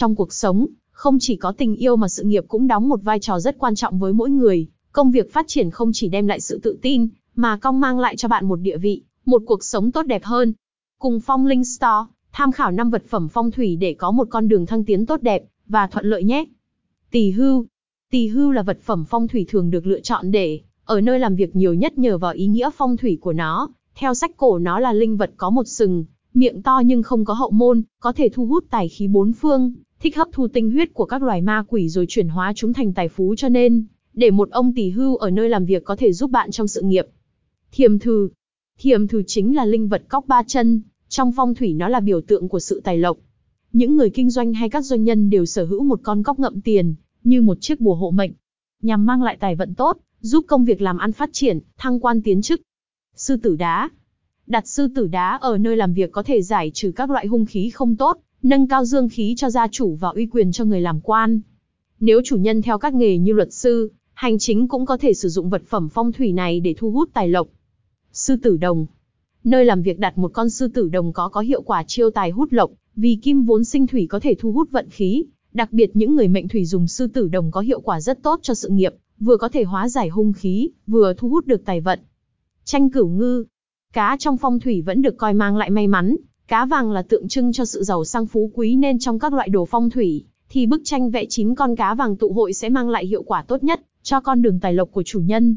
Trong cuộc sống, không chỉ có tình yêu mà sự nghiệp cũng đóng một vai trò rất quan trọng với mỗi người. Công việc phát triển không chỉ đem lại sự tự tin, mà cong mang lại cho bạn một địa vị, một cuộc sống tốt đẹp hơn. Cùng Phong Linh Store, tham khảo 5 vật phẩm phong thủy để có một con đường thăng tiến tốt đẹp và thuận lợi nhé. Tỳ hưu. Tỳ hưu là vật phẩm phong thủy thường được lựa chọn để ở nơi làm việc nhiều nhất nhờ vào ý nghĩa phong thủy của nó. Theo sách cổ nó là linh vật có một sừng, miệng to nhưng không có hậu môn, có thể thu hút tài khí bốn phương, thích hấp thu tinh huyết của các loài ma quỷ rồi chuyển hóa chúng thành tài phú cho nên, để một ông tỷ hưu ở nơi làm việc có thể giúp bạn trong sự nghiệp. Thiềm thừ. Thiềm thừ chính là linh vật cóc ba chân, trong phong thủy nó là biểu tượng của sự tài lộc. Những người kinh doanh hay các doanh nhân đều sở hữu một con cóc ngậm tiền, như một chiếc bùa hộ mệnh, nhằm mang lại tài vận tốt, giúp công việc làm ăn phát triển, thăng quan tiến chức. Sư tử đá. Đặt sư tử đá ở nơi làm việc có thể giải trừ các loại hung khí không tốt, nâng cao dương khí cho gia chủ và uy quyền cho người làm quan. Nếu chủ nhân theo các nghề như luật sư, hành chính cũng có thể sử dụng vật phẩm phong thủy này để thu hút tài lộc. Sư tử đồng. Nơi làm việc đặt một con sư tử đồng có có hiệu quả chiêu tài hút lộc, vì kim vốn sinh thủy có thể thu hút vận khí, đặc biệt những người mệnh thủy dùng sư tử đồng có hiệu quả rất tốt cho sự nghiệp, vừa có thể hóa giải hung khí, vừa thu hút được tài vận. Tranh cửu ngư. Cá trong phong thủy vẫn được coi mang lại may mắn, cá vàng là tượng trưng cho sự giàu sang phú quý nên trong các loại đồ phong thủy, thì bức tranh vẽ chín con cá vàng tụ hội sẽ mang lại hiệu quả tốt nhất cho con đường tài lộc của chủ nhân.